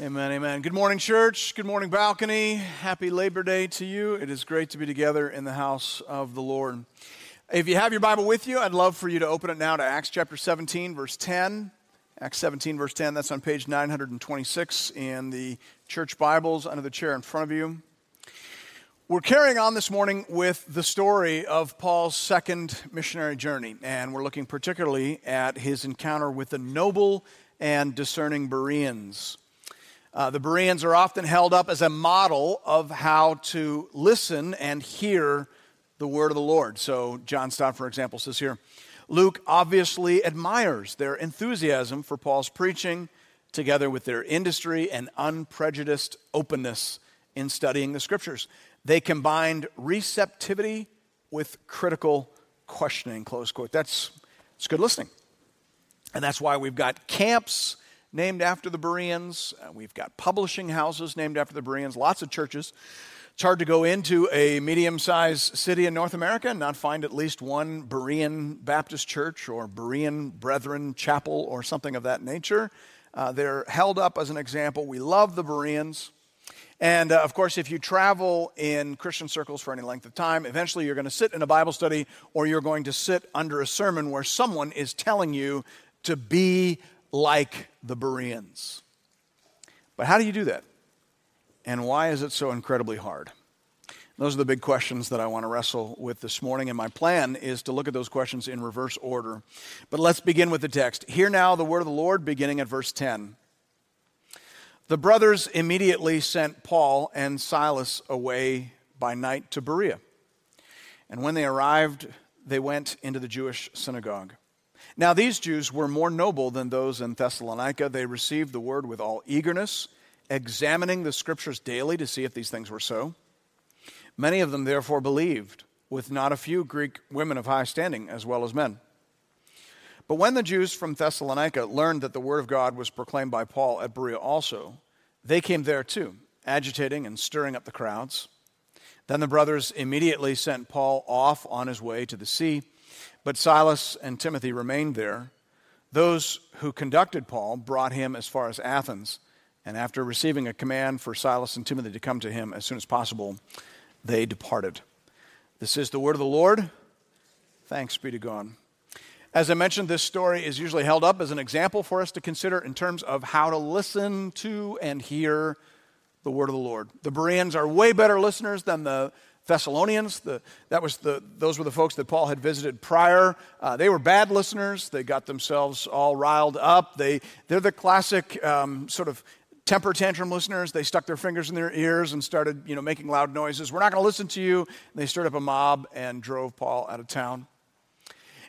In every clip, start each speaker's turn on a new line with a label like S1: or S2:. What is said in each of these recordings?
S1: Amen, amen. Good morning, church. Good morning, balcony. Happy Labor Day to you. It is great to be together in the house of the Lord. If you have your Bible with you, I'd love for you to open it now to Acts chapter 17, verse 10. Acts 17, verse 10, that's on page 926 in the church Bibles under the chair in front of you. We're carrying on this morning with the story of Paul's second missionary journey, and we're looking particularly at his encounter with the noble and discerning Bereans. Uh, the Bereans are often held up as a model of how to listen and hear the word of the Lord. So, John Stott, for example, says here Luke obviously admires their enthusiasm for Paul's preaching, together with their industry and unprejudiced openness in studying the scriptures. They combined receptivity with critical questioning, close quote. That's, that's good listening. And that's why we've got camps named after the Bereans. Uh, we've got publishing houses named after the Bereans, lots of churches. It's hard to go into a medium sized city in North America and not find at least one Berean Baptist church or Berean Brethren Chapel or something of that nature. Uh, they're held up as an example. We love the Bereans. And uh, of course, if you travel in Christian circles for any length of time, eventually you're going to sit in a Bible study or you're going to sit under a sermon where someone is telling you to be like the Bereans. But how do you do that? And why is it so incredibly hard? Those are the big questions that I want to wrestle with this morning, and my plan is to look at those questions in reverse order. But let's begin with the text. Hear now the word of the Lord, beginning at verse 10. The brothers immediately sent Paul and Silas away by night to Berea. And when they arrived, they went into the Jewish synagogue. Now, these Jews were more noble than those in Thessalonica. They received the word with all eagerness, examining the scriptures daily to see if these things were so. Many of them, therefore, believed, with not a few Greek women of high standing as well as men. But when the Jews from Thessalonica learned that the word of God was proclaimed by Paul at Berea also, they came there too, agitating and stirring up the crowds. Then the brothers immediately sent Paul off on his way to the sea but Silas and Timothy remained there. Those who conducted Paul brought him as far as Athens, and after receiving a command for Silas and Timothy to come to him as soon as possible, they departed. This is the word of the Lord. Thanks be to God. As I mentioned, this story is usually held up as an example for us to consider in terms of how to listen to and hear the word of the Lord. The Bereans are way better listeners than the Thessalonians. The, that was the, those were the folks that Paul had visited prior. Uh, they were bad listeners. They got themselves all riled up. They, they're the classic um, sort of temper tantrum listeners. They stuck their fingers in their ears and started you know, making loud noises. We're not going to listen to you. And they stirred up a mob and drove Paul out of town.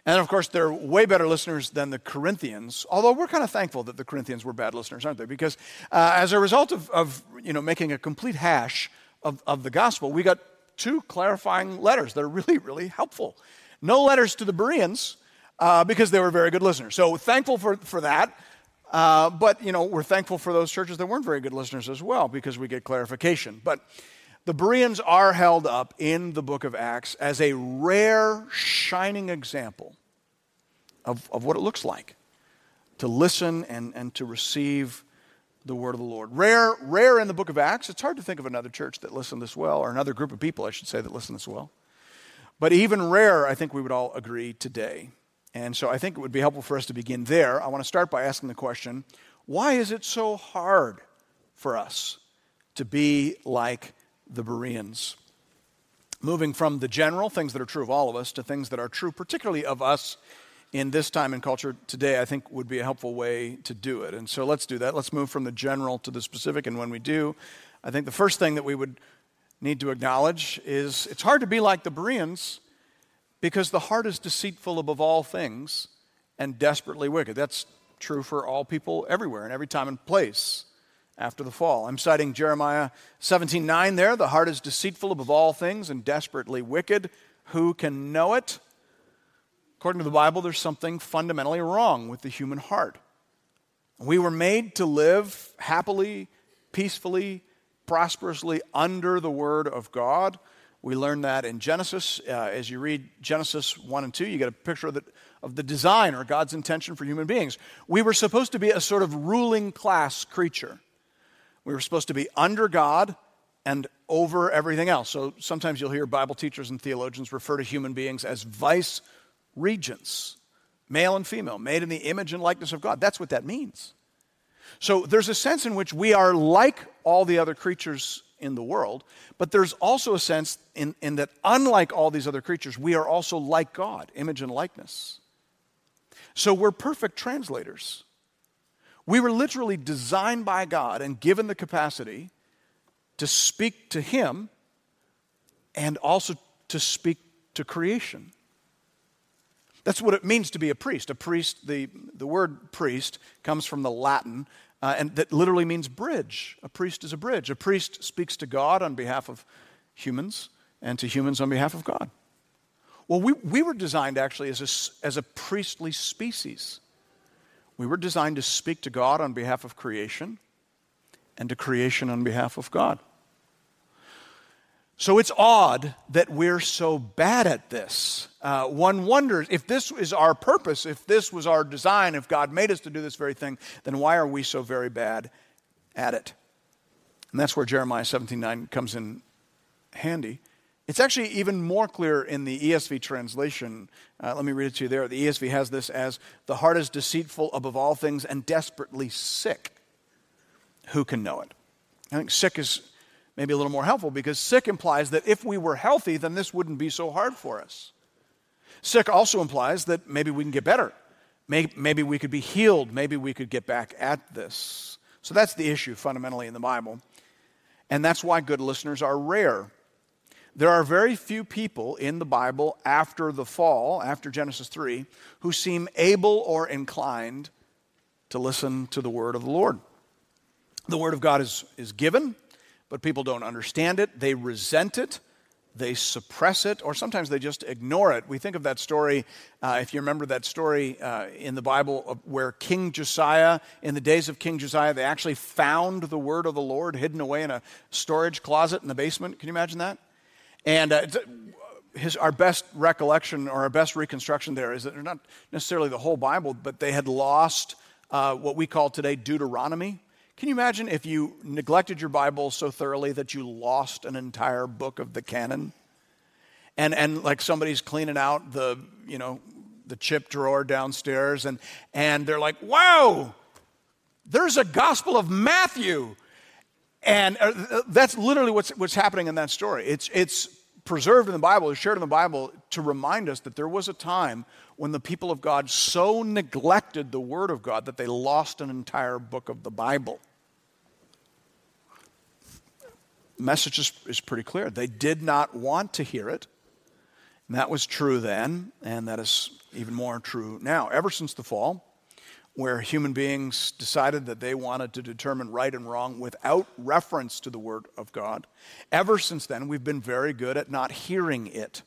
S1: And of course, they're way better listeners than the Corinthians, although we're kind of thankful that the Corinthians were bad listeners, aren't they? Because uh, as a result of, of you know, making a complete hash of, of the gospel, we got two clarifying letters that are really, really helpful. No letters to the Bereans uh, because they were very good listeners. So thankful for, for that. Uh, but, you know, we're thankful for those churches that weren't very good listeners as well because we get clarification. But the Bereans are held up in the book of Acts as a rare, shining example of, of what it looks like to listen and, and to receive the word of the Lord. Rare, rare in the book of Acts. It's hard to think of another church that listened this well, or another group of people, I should say, that listened this well. But even rare, I think we would all agree today. And so I think it would be helpful for us to begin there. I want to start by asking the question why is it so hard for us to be like the Bereans? Moving from the general, things that are true of all of us, to things that are true particularly of us in this time and culture today, I think would be a helpful way to do it. And so let's do that. Let's move from the general to the specific. And when we do, I think the first thing that we would need to acknowledge is it's hard to be like the Bereans because the heart is deceitful above all things and desperately wicked. That's true for all people everywhere and every time and place after the fall. I'm citing Jeremiah 17:9 there. The heart is deceitful above all things and desperately wicked. Who can know it? According to the Bible, there's something fundamentally wrong with the human heart. We were made to live happily, peacefully, prosperously under the Word of God. We learn that in Genesis. Uh, as you read Genesis 1 and 2, you get a picture of the, of the design or God's intention for human beings. We were supposed to be a sort of ruling class creature. We were supposed to be under God and over everything else. So sometimes you'll hear Bible teachers and theologians refer to human beings as vice regents, male and female, made in the image and likeness of God. That's what that means. So there's a sense in which we are like all the other creatures in the world, but there's also a sense in, in that, unlike all these other creatures, we are also like God, image and likeness. So we're perfect translators. We were literally designed by God and given the capacity to speak to Him and also to speak to creation. That's what it means to be a priest. A priest, the, the word priest comes from the Latin, uh, and that literally means bridge. A priest is a bridge. A priest speaks to God on behalf of humans and to humans on behalf of God. Well, we, we were designed actually as a, as a priestly species. We were designed to speak to God on behalf of creation and to creation on behalf of God. So it's odd that we're so bad at this. Uh, one wonders if this is our purpose, if this was our design, if God made us to do this very thing, then why are we so very bad at it? And that's where Jeremiah 17:9 comes in handy. It's actually even more clear in the ESV translation. Uh, let me read it to you there. The ESV has this as the heart is deceitful above all things and desperately sick. Who can know it? I think sick is maybe a little more helpful because sick implies that if we were healthy, then this wouldn't be so hard for us. Sick also implies that maybe we can get better. Maybe we could be healed. Maybe we could get back at this. So that's the issue fundamentally in the Bible. And that's why good listeners are rare. There are very few people in the Bible after the fall, after Genesis 3, who seem able or inclined to listen to the word of the Lord. The word of God is, is given, but people don't understand it. They resent it. They suppress it, or sometimes they just ignore it. We think of that story, uh, if you remember that story uh, in the Bible, where King Josiah, in the days of King Josiah, they actually found the word of the Lord hidden away in a storage closet in the basement. Can you imagine that? And uh, his, our best recollection or our best reconstruction there is that they're not necessarily the whole Bible, but they had lost uh, what we call today Deuteronomy. Can you imagine if you neglected your Bible so thoroughly that you lost an entire book of the canon? And, and like somebody's cleaning out the, you know, the chip drawer downstairs and, and they're like, wow, there's a gospel of Matthew. And uh, that's literally what's, what's happening in that story. It's, it's preserved in the Bible, it's shared in the Bible to remind us that there was a time when the people of God so neglected the Word of God that they lost an entire book of the Bible. Message is, is pretty clear. They did not want to hear it. And that was true then, and that is even more true now. Ever since the fall, where human beings decided that they wanted to determine right and wrong without reference to the Word of God, ever since then, we've been very good at not hearing it.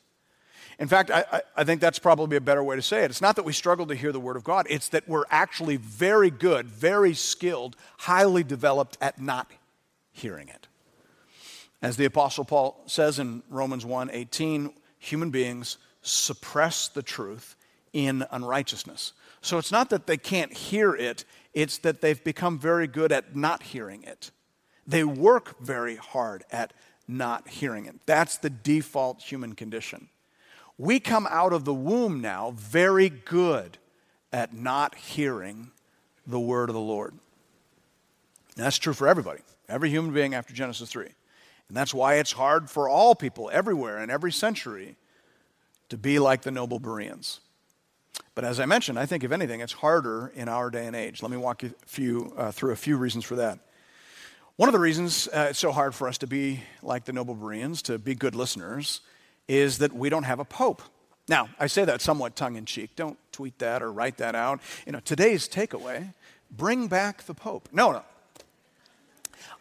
S1: In fact, I, I, think that's probably a better way to say it. It's not that we struggle to hear the Word of God, it's that we're actually very good, very skilled, highly developed at not hearing it. As the apostle Paul says in Romans 1:18, human beings suppress the truth in unrighteousness. So it's not that they can't hear it, it's that they've become very good at not hearing it. They work very hard at not hearing it. That's the default human condition. We come out of the womb now very good at not hearing the word of the Lord. And that's true for everybody, every human being after Genesis 3. And that's why it's hard for all people everywhere in every century to be like the noble Bereans. But as I mentioned, I think if anything, it's harder in our day and age. Let me walk you few, uh, through a few reasons for that. One of the reasons uh, it's so hard for us to be like the noble Bereans, to be good listeners, is that we don't have a pope. Now, I say that somewhat tongue in cheek. Don't tweet that or write that out. You know, today's takeaway bring back the pope. No, no.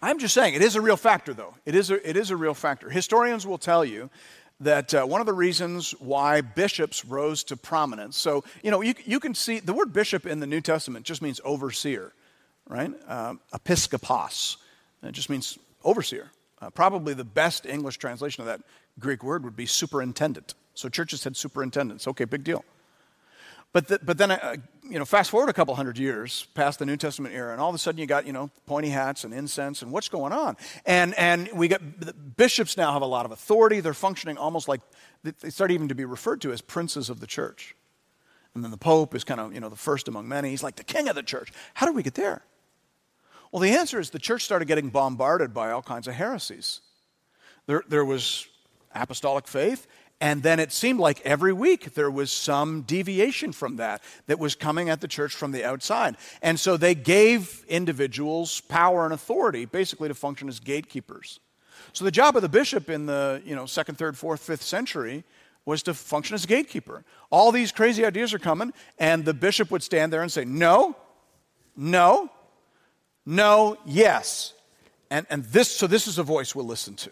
S1: I'm just saying, it is a real factor, though. It is a, it is a real factor. Historians will tell you that uh, one of the reasons why bishops rose to prominence, so, you know, you, you can see the word bishop in the New Testament just means overseer, right? Uh, episkopos. It just means overseer. Uh, probably the best English translation of that Greek word would be superintendent. So churches had superintendents. Okay, big deal. But, the, but then, uh, you know, fast forward a couple hundred years past the New Testament era, and all of a sudden you got, you know, pointy hats and incense, and what's going on? And, and we got, bishops now have a lot of authority. They're functioning almost like, they start even to be referred to as princes of the church. And then the Pope is kind of, you know, the first among many. He's like the king of the church. How did we get there? Well, the answer is the church started getting bombarded by all kinds of heresies. There, there was apostolic faith, and then it seemed like every week there was some deviation from that that was coming at the church from the outside. And so they gave individuals power and authority basically to function as gatekeepers. So the job of the bishop in the you know, second, third, fourth, fifth century was to function as a gatekeeper. All these crazy ideas are coming, and the bishop would stand there and say, No, no, no, yes. And, and this, so this is a voice we'll listen to.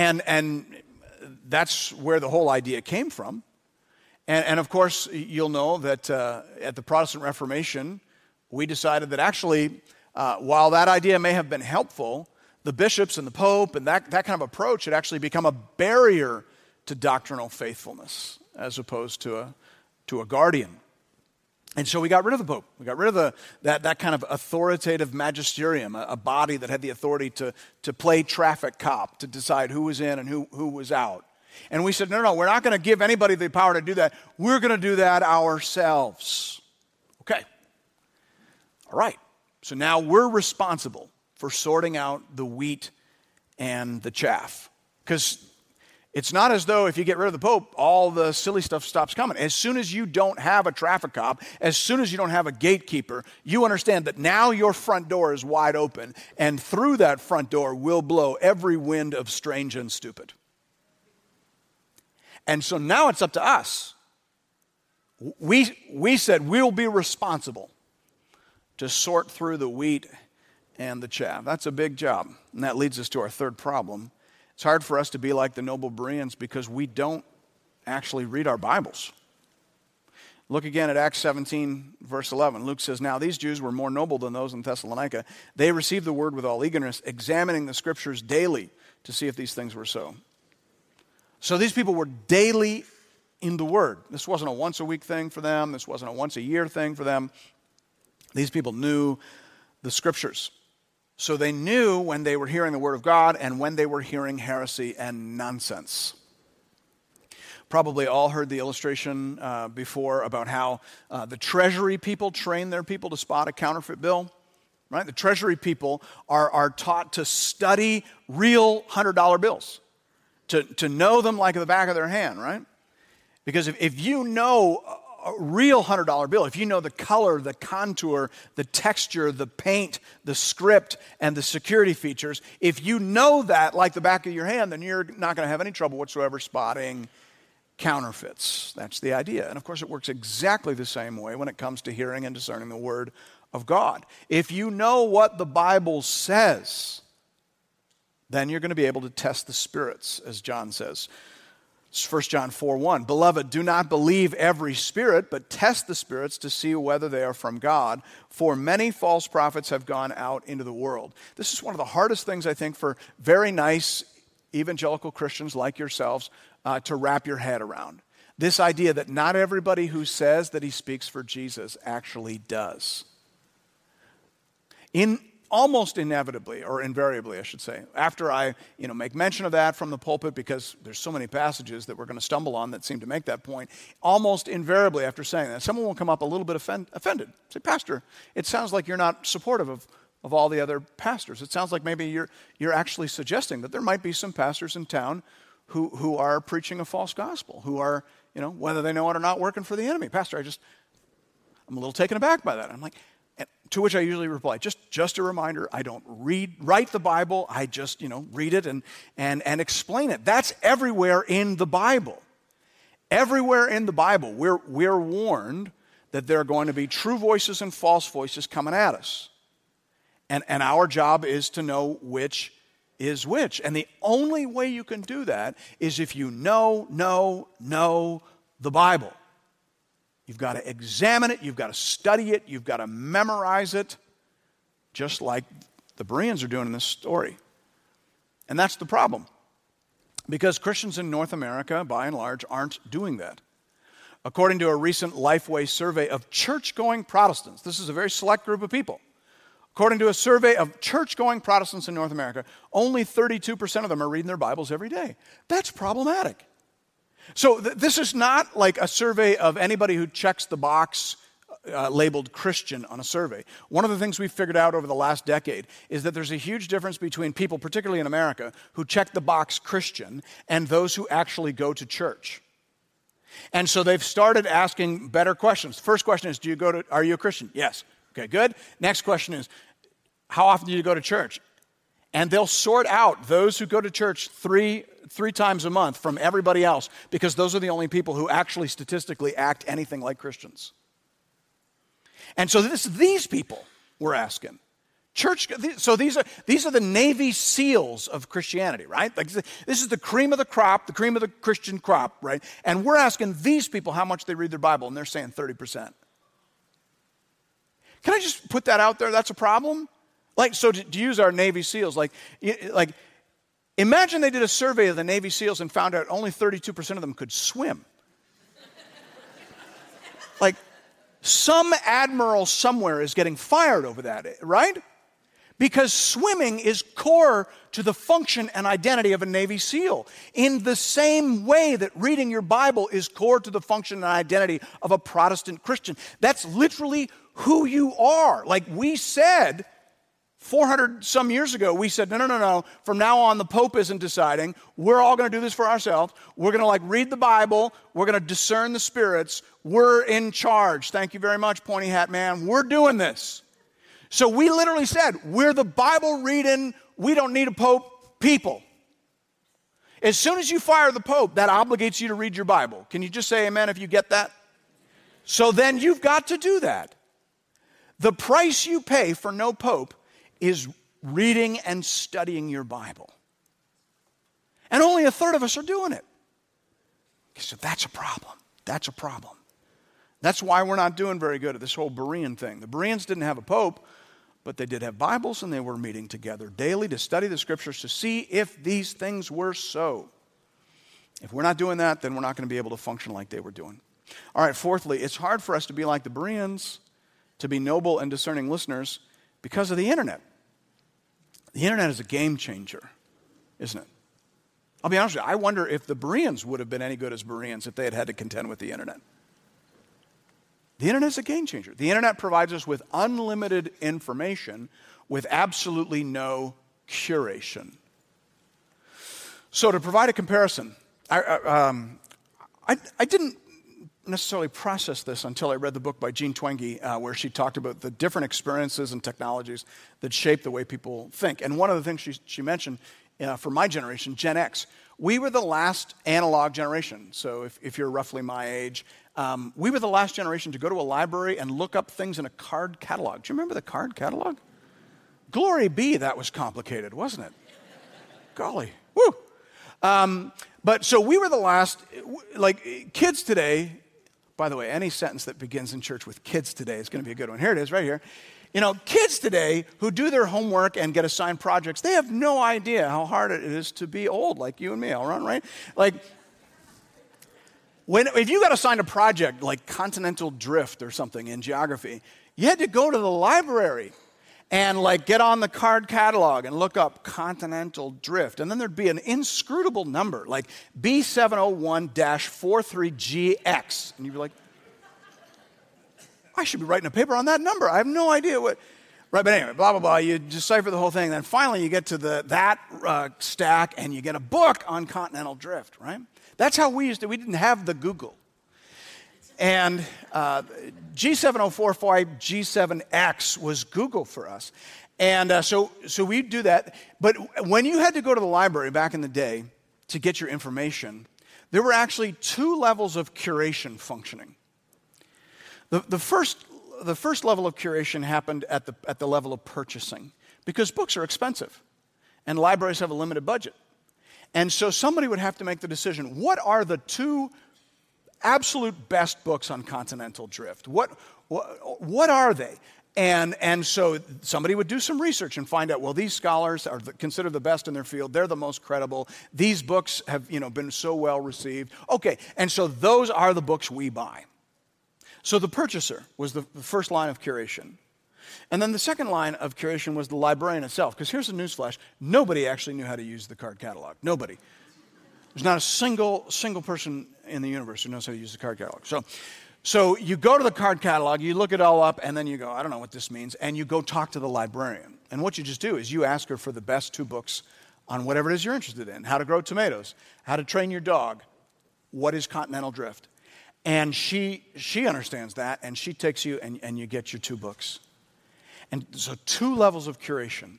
S1: And, and that's where the whole idea came from. And, and of course, you'll know that uh, at the Protestant Reformation, we decided that actually, uh, while that idea may have been helpful, the bishops and the pope and that, that kind of approach had actually become a barrier to doctrinal faithfulness as opposed to a, to a guardian. And so we got rid of the Pope. We got rid of the, that, that kind of authoritative magisterium, a, a, body that had the authority to, to play traffic cop, to decide who was in and who, who was out. And we said, no, no, no, we're not going to give anybody the power to do that. We're going to do that ourselves. Okay. All right. So now we're responsible for sorting out the wheat and the chaff. Because it's not as though if you get rid of the Pope, all the silly stuff stops coming. As soon as you don't have a traffic cop, as soon as you don't have a gatekeeper, you understand that now your front door is wide open, and through that front door will blow every wind of strange and stupid. And so now it's up to us. We, we said we'll be responsible to sort through the wheat and the chaff. That's a big job. And that leads us to our third problem it's hard for us to be like the noble Bereans because we don't actually read our Bibles. Look again at Acts 17, verse 11. Luke says, Now these Jews were more noble than those in Thessalonica. They received the word with all eagerness, examining the scriptures daily to see if these things were so. So these people were daily in the word. This wasn't a once a week thing for them, this wasn't a once a year thing for them. These people knew the scriptures. So they knew when they were hearing the word of God and when they were hearing heresy and nonsense. Probably all heard the illustration uh, before about how uh, the treasury people train their people to spot a counterfeit bill. Right? The treasury people are, are taught to study real $100 bills, to, to know them like the back of their hand, right? Because if, if you know a real $100 bill, if you know the color, the contour, the texture, the paint, the script, and the security features, if you know that like the back of your hand, then you're not going to have any trouble whatsoever spotting counterfeits. That's the idea. And of course, it works exactly the same way when it comes to hearing and discerning the Word of God. If you know what the Bible says, then you're going to be able to test the spirits, as John says. 1 John 4 1. Beloved, do not believe every spirit, but test the spirits to see whether they are from God, for many false prophets have gone out into the world. This is one of the hardest things, I think, for very nice evangelical Christians like yourselves uh, to wrap your head around. This idea that not everybody who says that he speaks for Jesus actually does. In, almost inevitably, or invariably, I should say, after I you know, make mention of that from the pulpit, because there's so many passages that we're going to stumble on that seem to make that point, almost invariably after saying that, someone will come up a little bit offend, offended. Say, Pastor, it sounds like you're not supportive of, of all the other pastors. It sounds like maybe you're, you're actually suggesting that there might be some pastors in town who, who are preaching a false gospel, who are, you know, whether they know it or not, working for the enemy. Pastor, I just, I'm a little taken aback by that. I'm like, to which I usually reply, just, just a reminder, I don't read, write the Bible, I just, you know, read it and, and, and explain it. That's everywhere in the Bible. Everywhere in the Bible, we're, we're warned that there are going to be true voices and false voices coming at us. And, and our job is to know which is which. And the only way you can do that is if you know, know, know the Bible. You've got to examine it, you've got to study it, you've got to memorize it, just like the Bereans are doing in this story. And that's the problem. Because Christians in North America, by and large, aren't doing that. According to a recent Lifeway survey of church going Protestants, this is a very select group of people. According to a survey of church going Protestants in North America, only 32% of them are reading their Bibles every day. That's problematic. So, th- this is not like a survey of anybody who checks the box uh, labeled Christian on a survey. One of the things we've figured out over the last decade is that there's a huge difference between people, particularly in America, who check the box Christian and those who actually go to church. And so they've started asking better questions. First question is, do you go to, are you a Christian? Yes. Okay, good. Next question is, how often do you go to church? And they'll sort out those who go to church three, three times a month from everybody else because those are the only people who actually statistically act anything like Christians. And so this, these people we're asking. Church, so these are, these are the Navy SEALs of Christianity, right? Like this is the cream of the crop, the cream of the Christian crop, right? And we're asking these people how much they read their Bible, and they're saying 30%. Can I just put that out there? That's a problem? Like, so to, to use our Navy SEALs, like, like, imagine they did a survey of the Navy SEALs and found out only 32% of them could swim. like, some admiral somewhere is getting fired over that, eh, right? Because swimming is core to the function and identity of a Navy SEAL. In the same way that reading your Bible is core to the function and identity of a Protestant Christian. That's literally who you are. Like we said, 400 some years ago, we said, no, no, no, no. From now on, the Pope isn't deciding. We're all going to do this for ourselves. We're going to like read the Bible. We're going to discern the spirits. We're in charge. Thank you very much, pointy hat man. We're doing this. So we literally said, we're the Bible reading, we don't need a Pope people. As soon as you fire the Pope, that obligates you to read your Bible. Can you just say amen if you get that? So then you've got to do that. The price you pay for no Pope is reading and studying your Bible. And only a third of us are doing it. So that's a problem. That's a problem. That's why we're not doing very good at this whole Berean thing. The Bereans didn't have a pope, but they did have Bibles and they were meeting together daily to study the scriptures to see if these things were so. If we're not doing that, then we're not going to be able to function like they were doing. All right, fourthly, it's hard for us to be like the Bereans, to be noble and discerning listeners because of the internet. The internet is a game changer, isn't it? I'll be honest with you, I wonder if the Bereans would have been any good as Bereans if they had had to contend with the internet. The internet is a game changer. The internet provides us with unlimited information with absolutely no curation. So, to provide a comparison, I, um, I, I didn't necessarily process this until I read the book by Jean Twenge, uh, where she talked about the different experiences and technologies that shape the way people think. And one of the things she, she mentioned uh, for my generation, Gen X, we were the last analog generation. So if, if you're roughly my age, um, we were the last generation to go to a library and look up things in a card catalog. Do you remember the card catalog? Glory be, that was complicated, wasn't it? Golly, woo! Um, but so we were the last, like kids today, by the way, any sentence that begins in church with kids today is going to be a good one. Here it is, right here. You know, kids today who do their homework and get assigned projects, they have no idea how hard it is to be old, like you and me, all right, right? Like, when, if you got assigned a project like continental drift or something in geography, you had to go to the library and like get on the card catalog and look up continental drift. And then there'd be an inscrutable number like B701 43GX. And you'd be like, I should be writing a paper on that number. I have no idea what. Right, but anyway, blah, blah, blah. You decipher the whole thing. Then finally you get to the, that uh, stack and you get a book on continental drift, right? That's how we used to, we didn't have the Google. And uh, G7045 G7X was Google for us. And uh, so, so we'd do that. But when you had to go to the library back in the day to get your information, there were actually two levels of curation functioning. The, the, first, the first level of curation happened at the, at the level of purchasing because books are expensive and libraries have a limited budget. And so somebody would have to make the decision what are the two absolute best books on continental drift. What, what, what are they? And, and so somebody would do some research and find out, well, these scholars are considered the best in their field. They're the most credible. These books have you know, been so well received. Okay, and so those are the books we buy. So the purchaser was the first line of curation. And then the second line of curation was the librarian itself. Because here's a newsflash nobody actually knew how to use the card catalog. Nobody. There's not a single, single person in the universe who knows how to use the card catalog. So, so you go to the card catalog, you look it all up, and then you go, I don't know what this means, and you go talk to the librarian. And what you just do is you ask her for the best two books on whatever it is you're interested in how to grow tomatoes, how to train your dog, what is continental drift. And she, she understands that, and she takes you and, and you get your two books. And so, two levels of curation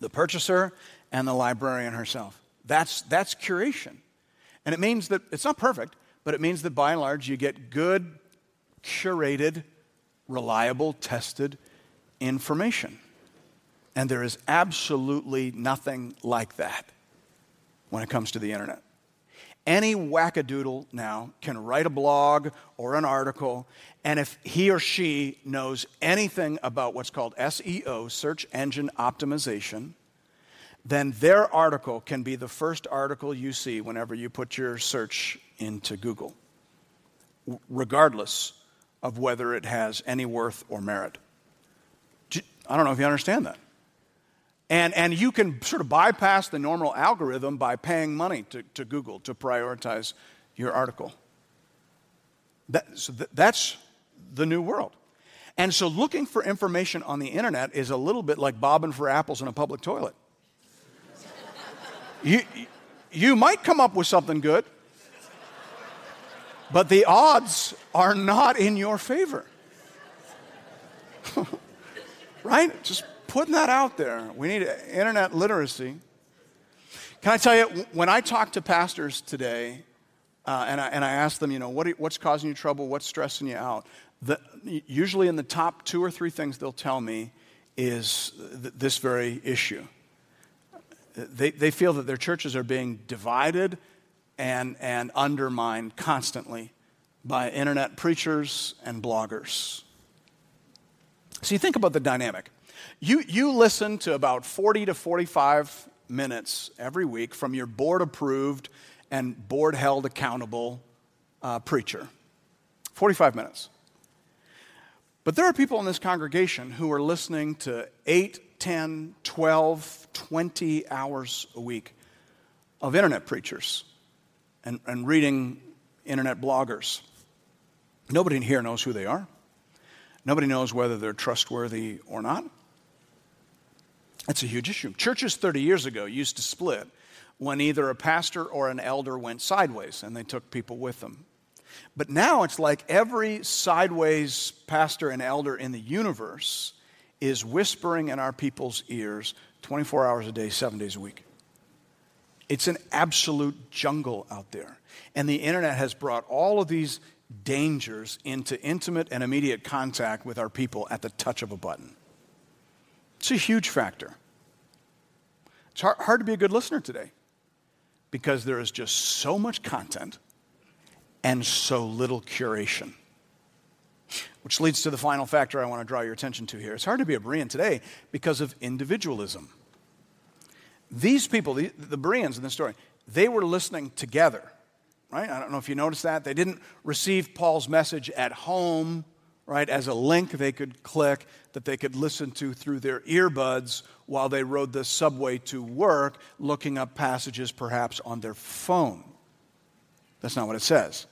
S1: the purchaser and the librarian herself. That's, that's curation. And it means that it's not perfect, but it means that by and large you get good, curated, reliable, tested information. And there is absolutely nothing like that when it comes to the internet. Any wackadoodle now can write a blog or an article, and if he or she knows anything about what's called SEO, search engine optimization, then their article can be the first article you see whenever you put your search into Google, regardless of whether it has any worth or merit. I don't know if you understand that. And, and you can sort of bypass the normal algorithm by paying money to, to Google to prioritize your article. That, so th- that's the new world. And so looking for information on the internet is a little bit like bobbing for apples in a public toilet. You, you might come up with something good, but the odds are not in your favor. right? Just putting that out there. We need internet literacy. Can I tell you, when I talk to pastors today, uh, and, I, and I ask them, you know, what, what's causing you trouble? What's stressing you out? The, usually, in the top two or three things they'll tell me is th- this very issue. They, they feel that their churches are being divided and, and undermined constantly by internet preachers and bloggers. So you think about the dynamic. You, you listen to about 40 to 45 minutes every week from your board approved and board held accountable uh, preacher. 45 minutes. But there are people in this congregation who are listening to 8, 10, 12, 20 hours a week of internet preachers and, and reading internet bloggers. Nobody in here knows who they are. Nobody knows whether they're trustworthy or not. That's a huge issue. Churches 30 years ago used to split when either a pastor or an elder went sideways and they took people with them. But now it's like every sideways pastor and elder in the universe is whispering in our people's ears 24 hours a day, seven days a week. It's an absolute jungle out there. And the internet has brought all of these dangers into intimate and immediate contact with our people at the touch of a button. It's a huge factor. It's hard, hard to be a good listener today because there is just so much content and so little curation. Which leads to the final factor I want to draw your attention to here. It's hard to be a Berean today because of individualism. These people, the, the Bereans in the story, they were listening together, right? I don't know if you noticed that. They didn't receive Paul's message at home right, as a link they could click that they could listen to through their earbuds while they rode the subway to work, looking up passages perhaps on their phone. That's not what it says.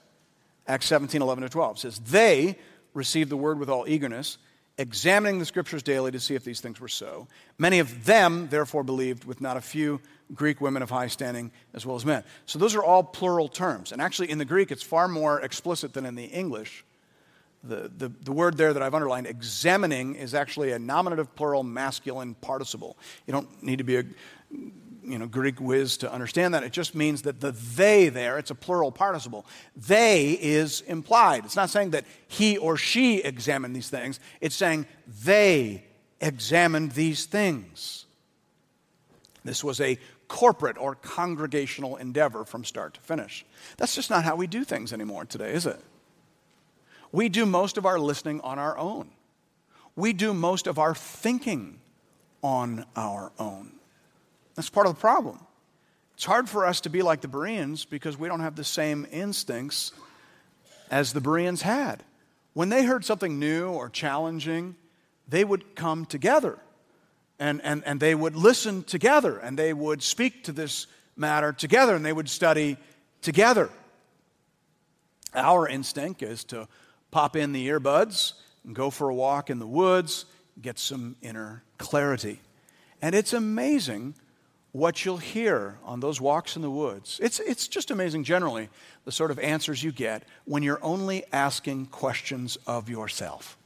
S1: Acts 17, 11 to 12 says, They received the word with all eagerness, examining the scriptures daily to see if these things were so. Many of them, therefore, believed, with not a few Greek women of high standing as well as men. So those are all plural terms. And actually, in the Greek, it's far more explicit than in the English. The, the, the, word there that I've underlined, examining, is actually a nominative plural masculine participle. You don't need to be a you know, Greek whiz to understand that. It just means that the they there, it's a plural participle. They is implied. It's not saying that he or she examined these things, it's saying they examined these things. This was a corporate or congregational endeavor from start to finish. That's just not how we do things anymore today, is it? We do most of our listening on our own. We do most of our thinking on our own. That's part of the problem. It's hard for us to be like the Bereans because we don't have the same instincts as the Bereans had. When they heard something new or challenging, they would come together and, and, and they would listen together and they would speak to this matter together and they would study together. Our instinct is to pop in the earbuds and go for a walk in the woods, get some inner clarity. And it's amazing what you'll hear on those walks in the woods. It's, it's just amazing, generally, the sort of answers you get when you're only asking questions of yourself.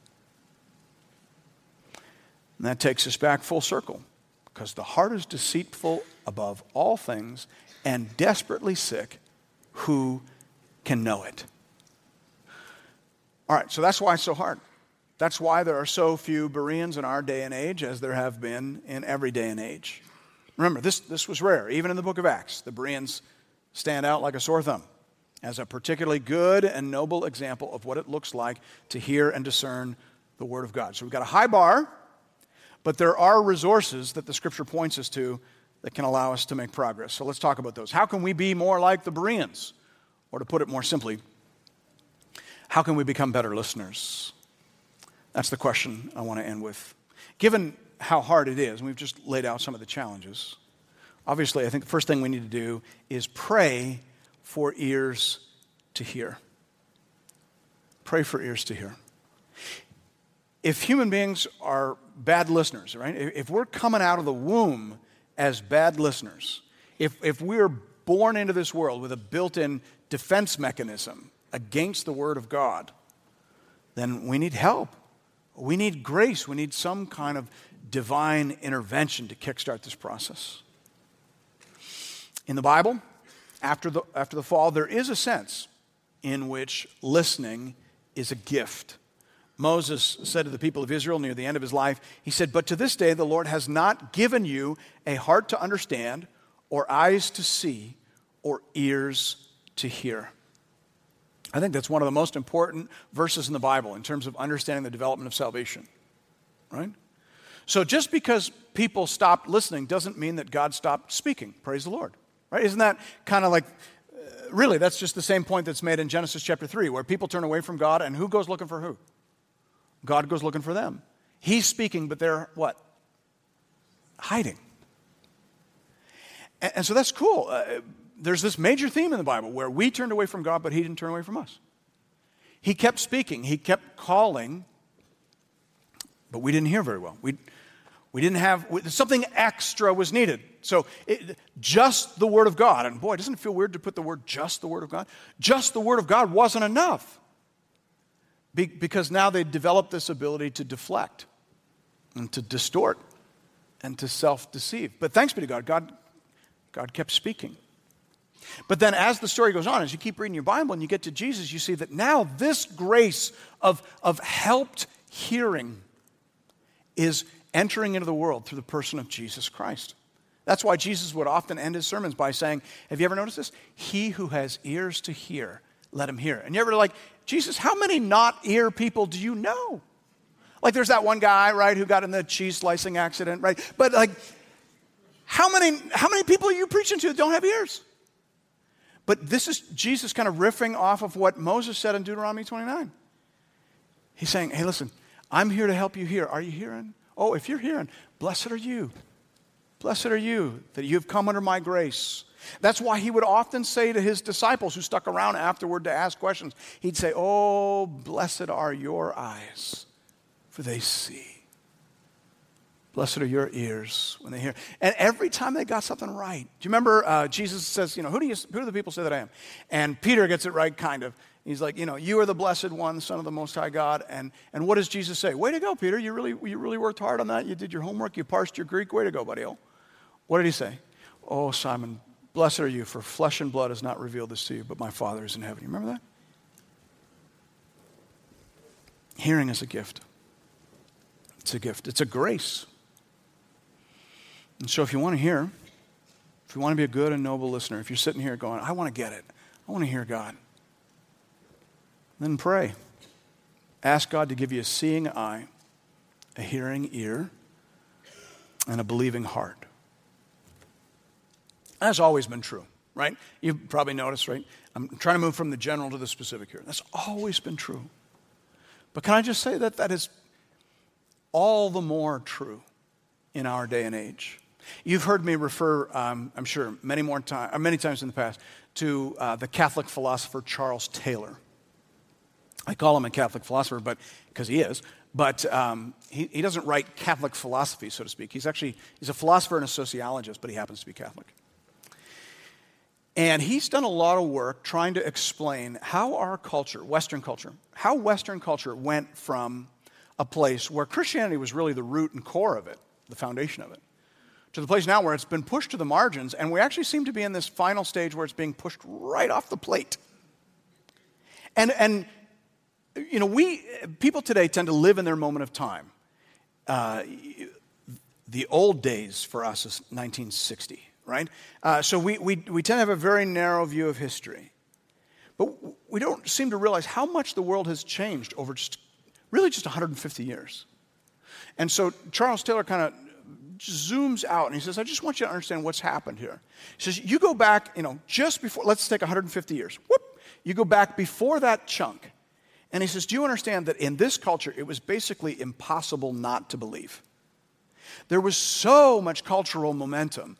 S1: And that takes us back full circle because the heart is deceitful above all things and desperately sick. Who can know it? All right, so that's why it's so hard. That's why there are so few Bereans in our day and age as there have been in every day and age. Remember, this, this was rare. Even in the book of Acts, the Bereans stand out like a sore thumb as a particularly good and noble example of what it looks like to hear and discern the Word of God. So we've got a high bar, but there are resources that the Scripture points us to that can allow us to make progress. So let's talk about those. How can we be more like the Bereans? Or to put it more simply, how can we become better listeners? That's the question I want to end with. Given how hard it is, we've just laid out some of the challenges. Obviously, I think the first thing we need to do is pray for ears to hear. Pray for ears to hear. If human beings are bad listeners, right? If we're coming out of the womb as bad listeners, if, if we're born into this world with a built in defense mechanism against the Word of God, then we need help. We need grace. We need some kind of divine intervention to kickstart this process. In the Bible, after the, after the fall, there is a sense in which listening is a gift. Moses said to the people of Israel near the end of his life, he said, But to this day the Lord has not given you a heart to understand, or eyes to see, or ears to hear. I think that's one of the most important verses in the Bible in terms of understanding the development of salvation, right? So just because people stopped listening doesn't mean that God stopped speaking. Praise the Lord. Right? Isn't that kind of like uh, really that's just the same point that's made in Genesis chapter 3 where people turn away from God and who goes looking for who? God goes looking for them. He's speaking but they're what? Hiding. And, so that's cool. Uh, there's this major theme in the Bible where we turned away from God but he didn't turn away from us. He kept speaking, he kept calling, but we didn't hear very well. We, we didn't have, something extra was needed. So it, just the Word of God, and boy, doesn't it feel weird to put the word just the Word of God? Just the Word of God wasn't enough. Be, because now they developed this ability to deflect and to distort and to self deceive. But thanks be to God, God, God kept speaking. But then, as the story goes on, as you keep reading your Bible and you get to Jesus, you see that now this grace of, of helped hearing is entering into the world through the person of Jesus Christ. That's why Jesus would often end his sermons by saying, Have you ever noticed this? He who has ears to hear, let him hear. And you ever like, Jesus, how many not ear people do you know? Like there's that one guy, right, who got in the cheese slicing accident, right? But like, how many, how many people are you preaching to that don't have ears? But this is Jesus kind of riffing off of what Moses said in Deuteronomy 29. He's saying, hey, listen, I'm here to help you hear. Are you hearing? Oh, if you're hearing, blessed are you. Blessed are you that you've come under my grace. That's why he would often say to his disciples who stuck around afterward to ask questions, he'd say, Oh, blessed are your eyes, for they see. Blessed are your ears when they hear. And every time they got something right. Do you remember uh, Jesus says, you know, who do, you, who do the people say that I am? And Peter gets it right, kind of. He's like, you know, you are the blessed one, son of the Most High God. And, and what does Jesus say? Way to go, Peter. You really, you really worked hard on that. You did your homework. You parsed your Greek. Way to go, buddy. What did he say? Oh, Simon, blessed are you, for flesh and blood has not revealed this to you, but my Father is in heaven. You remember that? Hearing is a gift. It's a gift, it's a grace. And so if you want to hear, if you want to be a good and noble listener, if you're sitting here going, I want to get it, I want to hear God then pray. Ask God to give you a seeing eye a hearing ear, and a believing heart. That's always been true, right? You've probably noticed, right? I'm trying to move from the general to the specific here. That's always been true. But can I just say that that is all the more true in our day and age? You've heard me refer, um, I'm sure, many more time, uh, many times in the past, to uh, the Catholic philosopher Charles Taylor. I call him a Catholic philosopher, but because he is. But um, he, he doesn't write Catholic philosophy, so to speak. He's actually he's a philosopher and a sociologist, but he happens to be Catholic. And he's done a lot of work trying to explain how our culture, Western culture, how Western culture went from a place where Christianity was really the root and core of it, the foundation of it, to the place now where it's been pushed to the margins, and we actually seem to be in this final stage where it's being pushed right off the plate. And, and you know, we, people today tend to live in their moment of time. Uh, the old days for us is 1960 right? Uh, so we, we, we tend to have a very narrow view of history. But we don't seem to realize how much the world has changed over just really just 150 years. And so Charles Taylor kind of zooms out and he says, I just want you to understand what's happened here. He says, You go back, you know, just before, let's take 150 years. Whoop! You go back before that chunk. And he says, Do you understand that in this culture, it was basically impossible not to believe? There was so much cultural momentum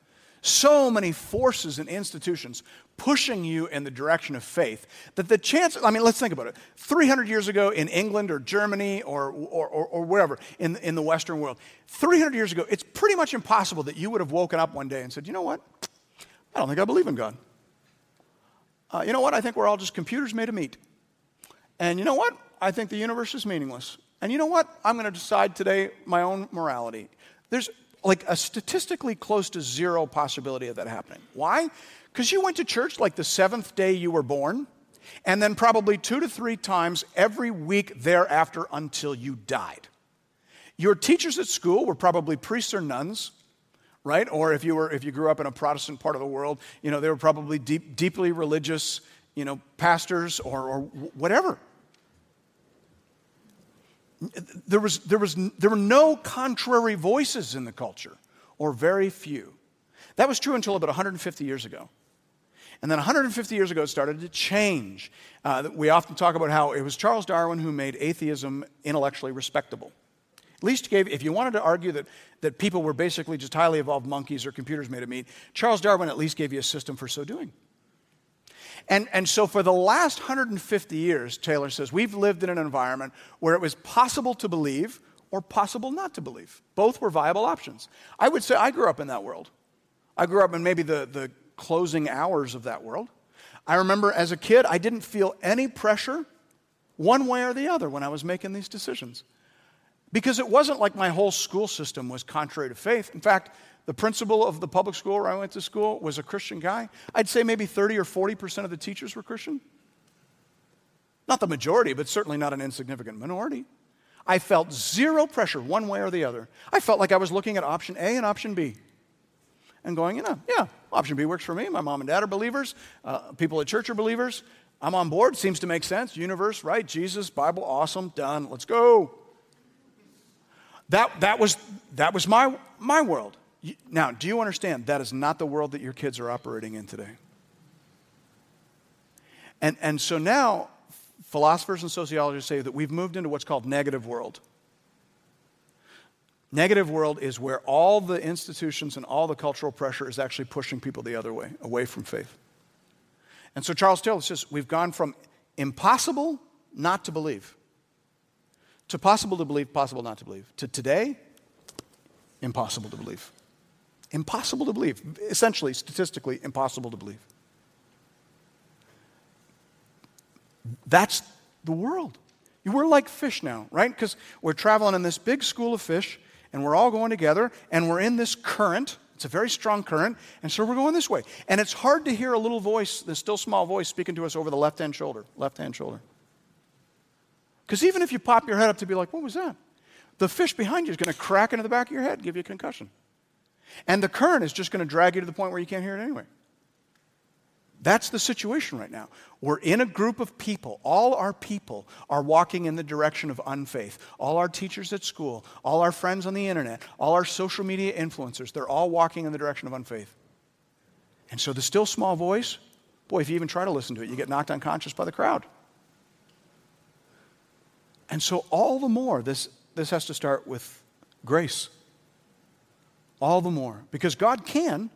S1: so many forces and institutions pushing you in the direction of faith that the chance, I mean, let's think about it. 300 years ago in England or Germany or, or, or, or wherever in, in the Western world, 300 years ago, it's pretty much impossible that you would have woken up one day and said, you know what? I don't think I believe in God. Uh, you know what? I think we're all just computers made of meat. And you know what? I think the universe is meaningless. And you know what? I'm going to decide today my own morality. There's like a statistically close to zero possibility of that happening. Why? Because you went to church like the seventh day you were born, and then probably two to three times every week thereafter until you died. Your teachers at school were probably priests or nuns, right? Or if you were if you grew up in a Protestant part of the world, you know, they were probably deep, deeply religious, you know, pastors or, or whatever. There, was, there, was, there were no contrary voices in the culture, or very few. That was true until about 150 years ago. And then 150 years ago, it started to change. Uh, we often talk about how it was Charles Darwin who made atheism intellectually respectable. At least gave, if you wanted to argue that, that people were basically just highly evolved monkeys or computers made of meat, Charles Darwin at least gave you a system for so doing. And, and so, for the last 150 years, Taylor says, we've lived in an environment where it was possible to believe or possible not to believe. Both were viable options. I would say I grew up in that world. I grew up in maybe the, the closing hours of that world. I remember as a kid, I didn't feel any pressure one way or the other when I was making these decisions. Because it wasn't like my whole school system was contrary to faith. In fact, the principal of the public school where I went to school was a Christian guy. I'd say maybe 30 or 40% of the teachers were Christian. Not the majority, but certainly not an insignificant minority. I felt zero pressure one way or the other. I felt like I was looking at option A and option B and going, you know, yeah, option B works for me. My mom and dad are believers. Uh, people at church are believers. I'm on board. Seems to make sense. Universe, right? Jesus, Bible, awesome, done. Let's go. That, that, was, that was my, my world. Now, do you understand that is not the world that your kids are operating in today? And, and so now, philosophers and sociologists say that we've moved into what's called negative world. Negative world is where all the institutions and all the cultural pressure is actually pushing people the other way, away from faith. And so Charles Taylor says we've gone from impossible not to believe to possible to believe, possible not to believe, to today, impossible to believe. Impossible to believe. Essentially, statistically, impossible to believe. That's the world. We're like fish now, right? Because we're traveling in this big school of fish, and we're all going together, and we're in this current. It's a very strong current, and so we're going this way. And it's hard to hear a little voice, the still small voice, speaking to us over the left hand shoulder. Left hand shoulder. Because even if you pop your head up to be like, what was that? The fish behind you is going to crack into the back of your head, and give you a concussion. And the current is just going to drag you to the point where you can't hear it anyway. That's the situation right now. We're in a group of people. All our people are walking in the direction of unfaith. All our teachers at school, all our friends on the internet, all our social media influencers, they're all walking in the direction of unfaith. And so the still small voice, boy, if you even try to listen to it, you get knocked unconscious by the crowd. And so, all the more, this, this has to start with grace. All the more. Because God can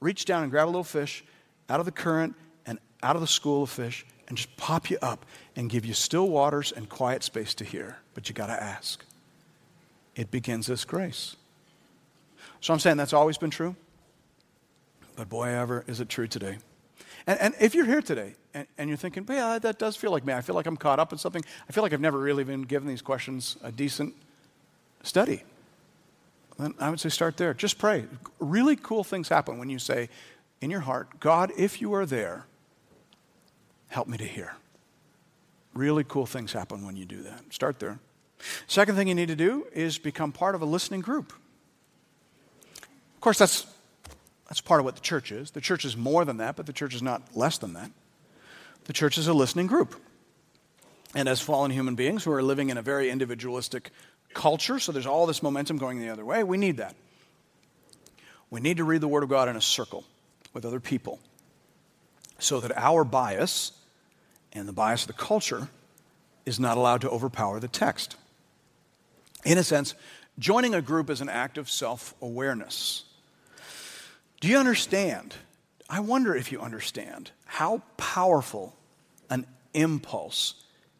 S1: reach down and grab a little fish out of the current and out of the school of fish and just pop you up and give you still waters and quiet space to hear. But you got to ask. It begins as grace. So I'm saying that's always been true. But boy, ever is it true today. And, and if you're here today and, and, you're thinking, yeah, that does feel like me, I feel like I'm caught up in something, I feel like I've never really been given these questions a decent study, then I would say start there. Just pray. Really cool things happen when you say in your heart, God, if you are there, help me to hear. Really cool things happen when you do that. Start there. Second thing you need to do is become part of a listening group. Of course, that's that's part of what the church is. The church is more than that, but the church is not less than that. The church is a listening group. And as fallen human beings who are living in a very individualistic culture, so there's all this momentum going the other way, we need that. We need to read the Word of God in a circle with other people so that our bias and the bias of the culture is not allowed to overpower the text. In a sense, joining a group is an act of self awareness. Do you understand? I wonder if you understand how powerful an impulse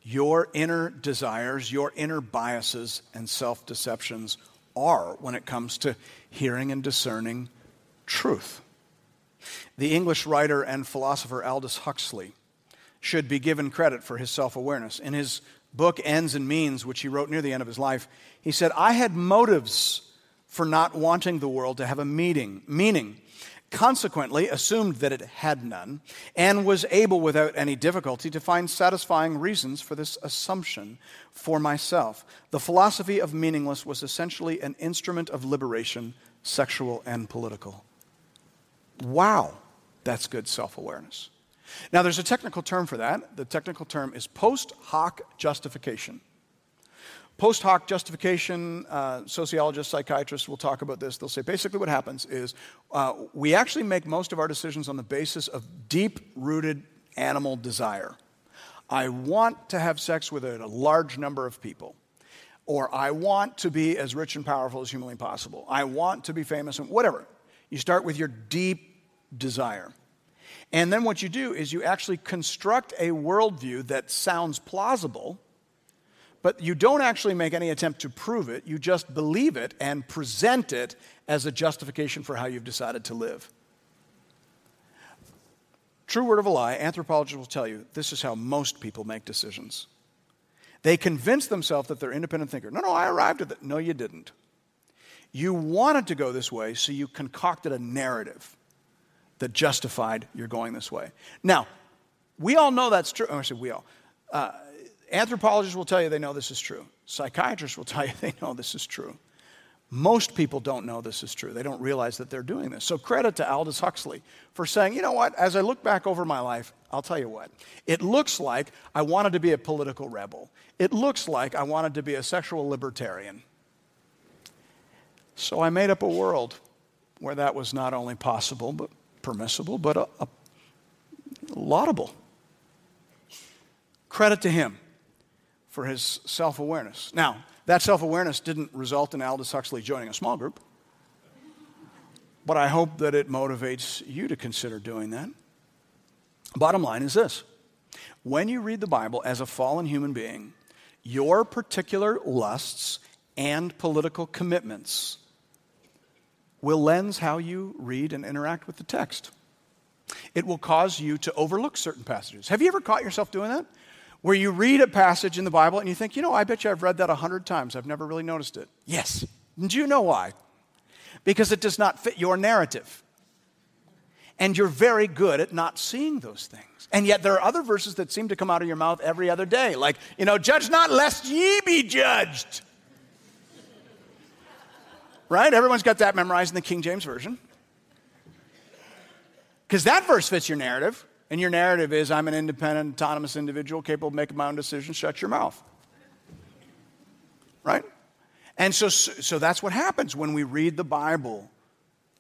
S1: your inner desires, your inner biases, and self deceptions are when it comes to hearing and discerning truth. The English writer and philosopher Aldous Huxley should be given credit for his self awareness. In his book, Ends and Means, which he wrote near the end of his life, he said, I had motives for not wanting the world to have a meeting, meaning consequently assumed that it had none, and was able without any difficulty to find satisfying reasons for this assumption for myself. The philosophy of meaningless was essentially an instrument of liberation, sexual and political. Wow, that's good self awareness. Now, there's a technical term for that. The technical term is post hoc justification. Post hoc justification, uh, sociologists, psychiatrists will talk about this. They'll say basically what happens is uh, we actually make most of our decisions on the basis of deep rooted animal desire. I want to have sex with a, a large number of people. Or I want to be as rich and powerful as humanly possible. I want to be famous and whatever. You start with your deep desire. And then what you do is you actually construct a worldview that sounds plausible but you don't actually make any attempt to prove it. You just believe it and present it as a justification for how you've decided to live. True word of a lie, anthropologists will tell you this is how most people make decisions. They convince themselves that they're independent thinker. No, no, I arrived at that. No, you didn't. You wanted to go this way, so you concocted a narrative that justified your going this way. Now, we all know that's true. Oh, I said we all. Uh, Anthropologists will tell you they know this is true. Psychiatrists will tell you they know this is true. Most people don't know this is true. They don't realize that they're doing this. So, credit to Aldous Huxley for saying, you know what, as I look back over my life, I'll tell you what, it looks like I wanted to be a political rebel. It looks like I wanted to be a sexual libertarian. So, I made up a world where that was not only possible, but permissible, but a, a laudable. Credit to him for his self awareness. Now, that self awareness didn't result in Aldous Huxley joining a small group, but I hope that it motivates you to consider doing that. Bottom line is this when you read the Bible as a fallen human being, your particular lusts and political commitments will lens how you read and interact with the text. It will cause you to overlook certain passages. Have you ever caught yourself doing that? Where you read a passage in the Bible and you think, you know, I bet you I've read that a hundred times. I've never really noticed it. Yes. And do you know why? Because it does not fit your narrative. And you're very good at not seeing those things. And yet there are other verses that seem to come out of your mouth every other day. Like, you know, judge not lest ye be judged. right? Everyone's got that memorized in the King James Version. Because that verse fits your narrative. And your narrative is I'm an independent, autonomous individual capable of making my own decisions, shut your mouth. Right? And so, so that's what happens when we read the Bible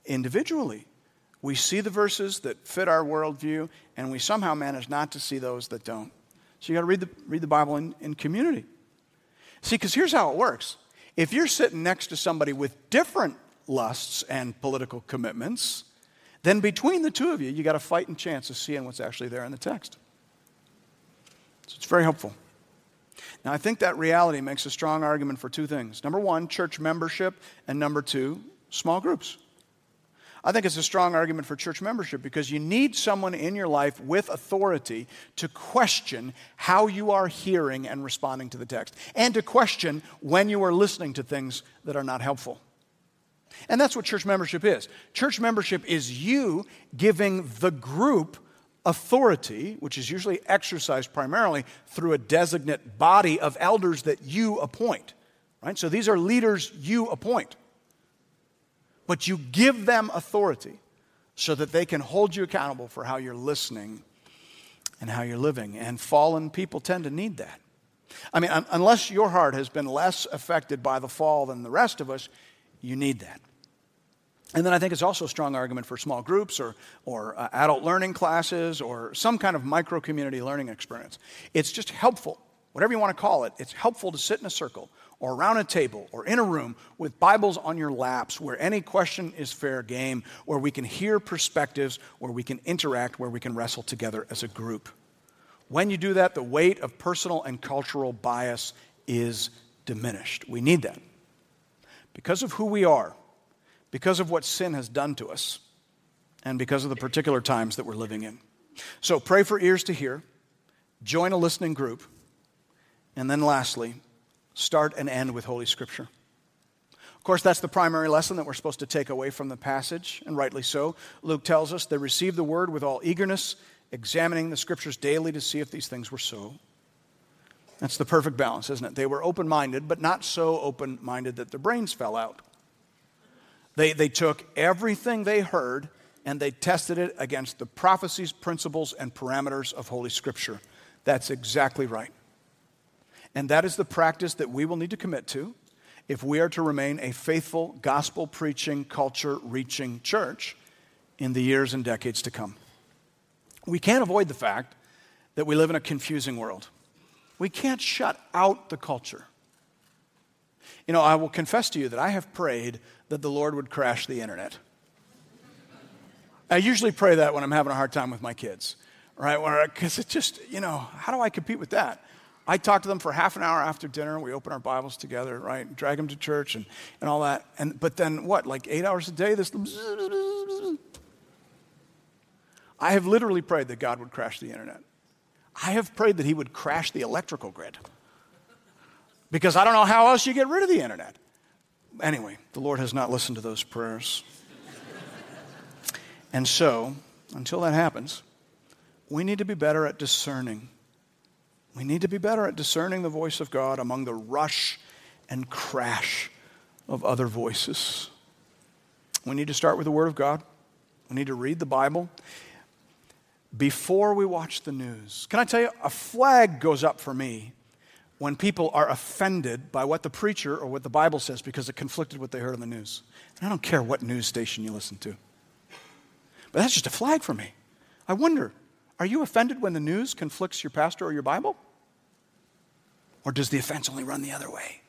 S1: individually. We see the verses that fit our worldview, and we somehow manage not to see those that don't. So you got to read the, read the Bible in, in community. See, because here's how it works if you're sitting next to somebody with different lusts and political commitments, then between the two of you, you got a fighting chance of seeing what's actually there in the text. So it's very helpful. Now, I think that reality makes a strong argument for two things. Number one, church membership, and number two, small groups. I think it's a strong argument for church membership because you need someone in your life with authority to question how you are hearing and responding to the text, and to question when you are listening to things that are not helpful. And that's what church membership is. Church membership is you giving the group authority, which is usually exercised primarily through a designate body of elders that you appoint. Right? So these are leaders you appoint. But you give them authority so that they can hold you accountable for how you're listening and how you're living. And fallen people tend to need that. I mean, unless your heart has been less affected by the fall than the rest of us, you need that. And then I think it's also a strong argument for small groups or, or uh, adult learning classes or some kind of micro community learning experience. It's just helpful, whatever you want to call it, it's helpful to sit in a circle or around a table or in a room with Bibles on your laps where any question is fair game, where we can hear perspectives, where we can interact, where we can wrestle together as a group. When you do that, the weight of personal and cultural bias is diminished. We need that. Because of who we are, because of what sin has done to us and because of the particular times that we're living in. So pray for ears to hear, join a listening group, and then lastly, start and end with Holy Scripture. Of course, that's the primary lesson that we're supposed to take away from the passage, and rightly so. Luke tells us they received the word with all eagerness, examining the Scriptures daily to see if these things were so. That's the perfect balance, isn't it? They were open minded, but not so open minded that their brains fell out. They, they took everything they heard and they tested it against the prophecies, principles, and parameters of Holy Scripture. That's exactly right. And that is the practice that we will need to commit to if we are to remain a faithful, gospel preaching, culture reaching church in the years and decades to come. We can't avoid the fact that we live in a confusing world. We can't shut out the culture. You know, I will confess to you that I have prayed that the Lord would crash the internet. I usually pray that when I'm having a hard time with my kids, right? Because it's just, you know, how do I compete with that? I talk to them for half an hour after dinner. We open our Bibles together, right? Drag them to church and, and all that. And, but then what, like eight hours a day? This. I have literally prayed that God would crash the internet. I have prayed that He would crash the electrical grid because I don't know how else you get rid of the internet. Anyway, the Lord has not listened to those prayers. and so, until that happens, we need to be better at discerning. We need to be better at discerning the voice of God among the rush and crash of other voices. We need to start with the Word of God. We need to read the Bible before we watch the news. Can I tell you, a flag goes up for me when people are offended by what the preacher or what the Bible says because it conflicted with what they heard on the news. And I don't care what news station you listen to. But that's just a flag for me. I wonder, are you offended when the news conflicts your pastor or your Bible? Or does the offense only run the other way?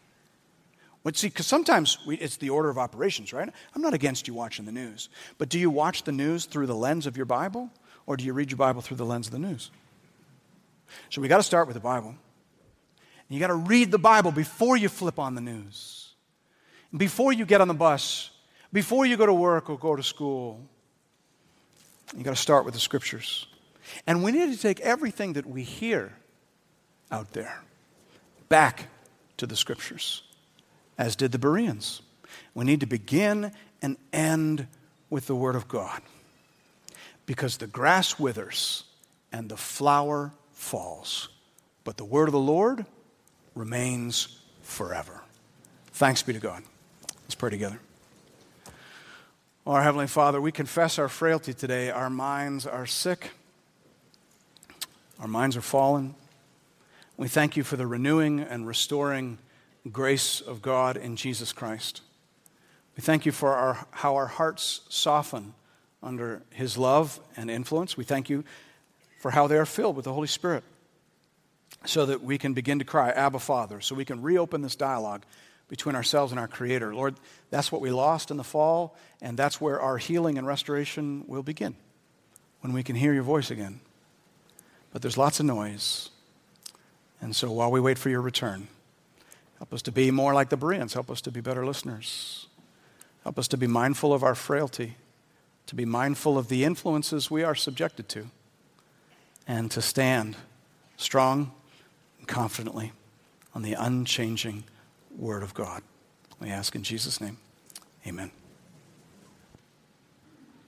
S1: Well, see, because sometimes we, it's the order of operations, right? I'm not against you watching the news. But do you watch the news through the lens of your Bible? Or do you read your Bible through the lens of the news? So we got to start with the Bible. You got to read the Bible before you flip on the news, before you get on the bus, before you go to work or go to school. You got to start with the scriptures. And we need to take everything that we hear out there back to the scriptures, as did the Bereans. We need to begin and end with the Word of God. Because the grass withers and the flower falls, but the Word of the Lord remains forever. Thanks be to God. Let's pray together. Our Heavenly Father, we confess our frailty today. Our minds are sick. Our minds are fallen. We thank you for the renewing and restoring grace of God in Jesus Christ. We thank you for our, how our hearts soften under his love and influence. We thank you for how they are filled with the Holy Spirit so that we can begin to cry, Abba, Father, so we can reopen this dialogue between ourselves and our Creator. Lord, that's what we lost in the fall, and that's where our healing and restoration will begin when we can hear your voice again. But there's lots of noise. And so while we wait for your return, help us to be more like the Bereans, help us to be better listeners, help us to be mindful of our frailty, to be mindful of the influences we are subjected to, and to stand strong and confidently on the unchanging Word of God. We ask in Jesus' name, amen.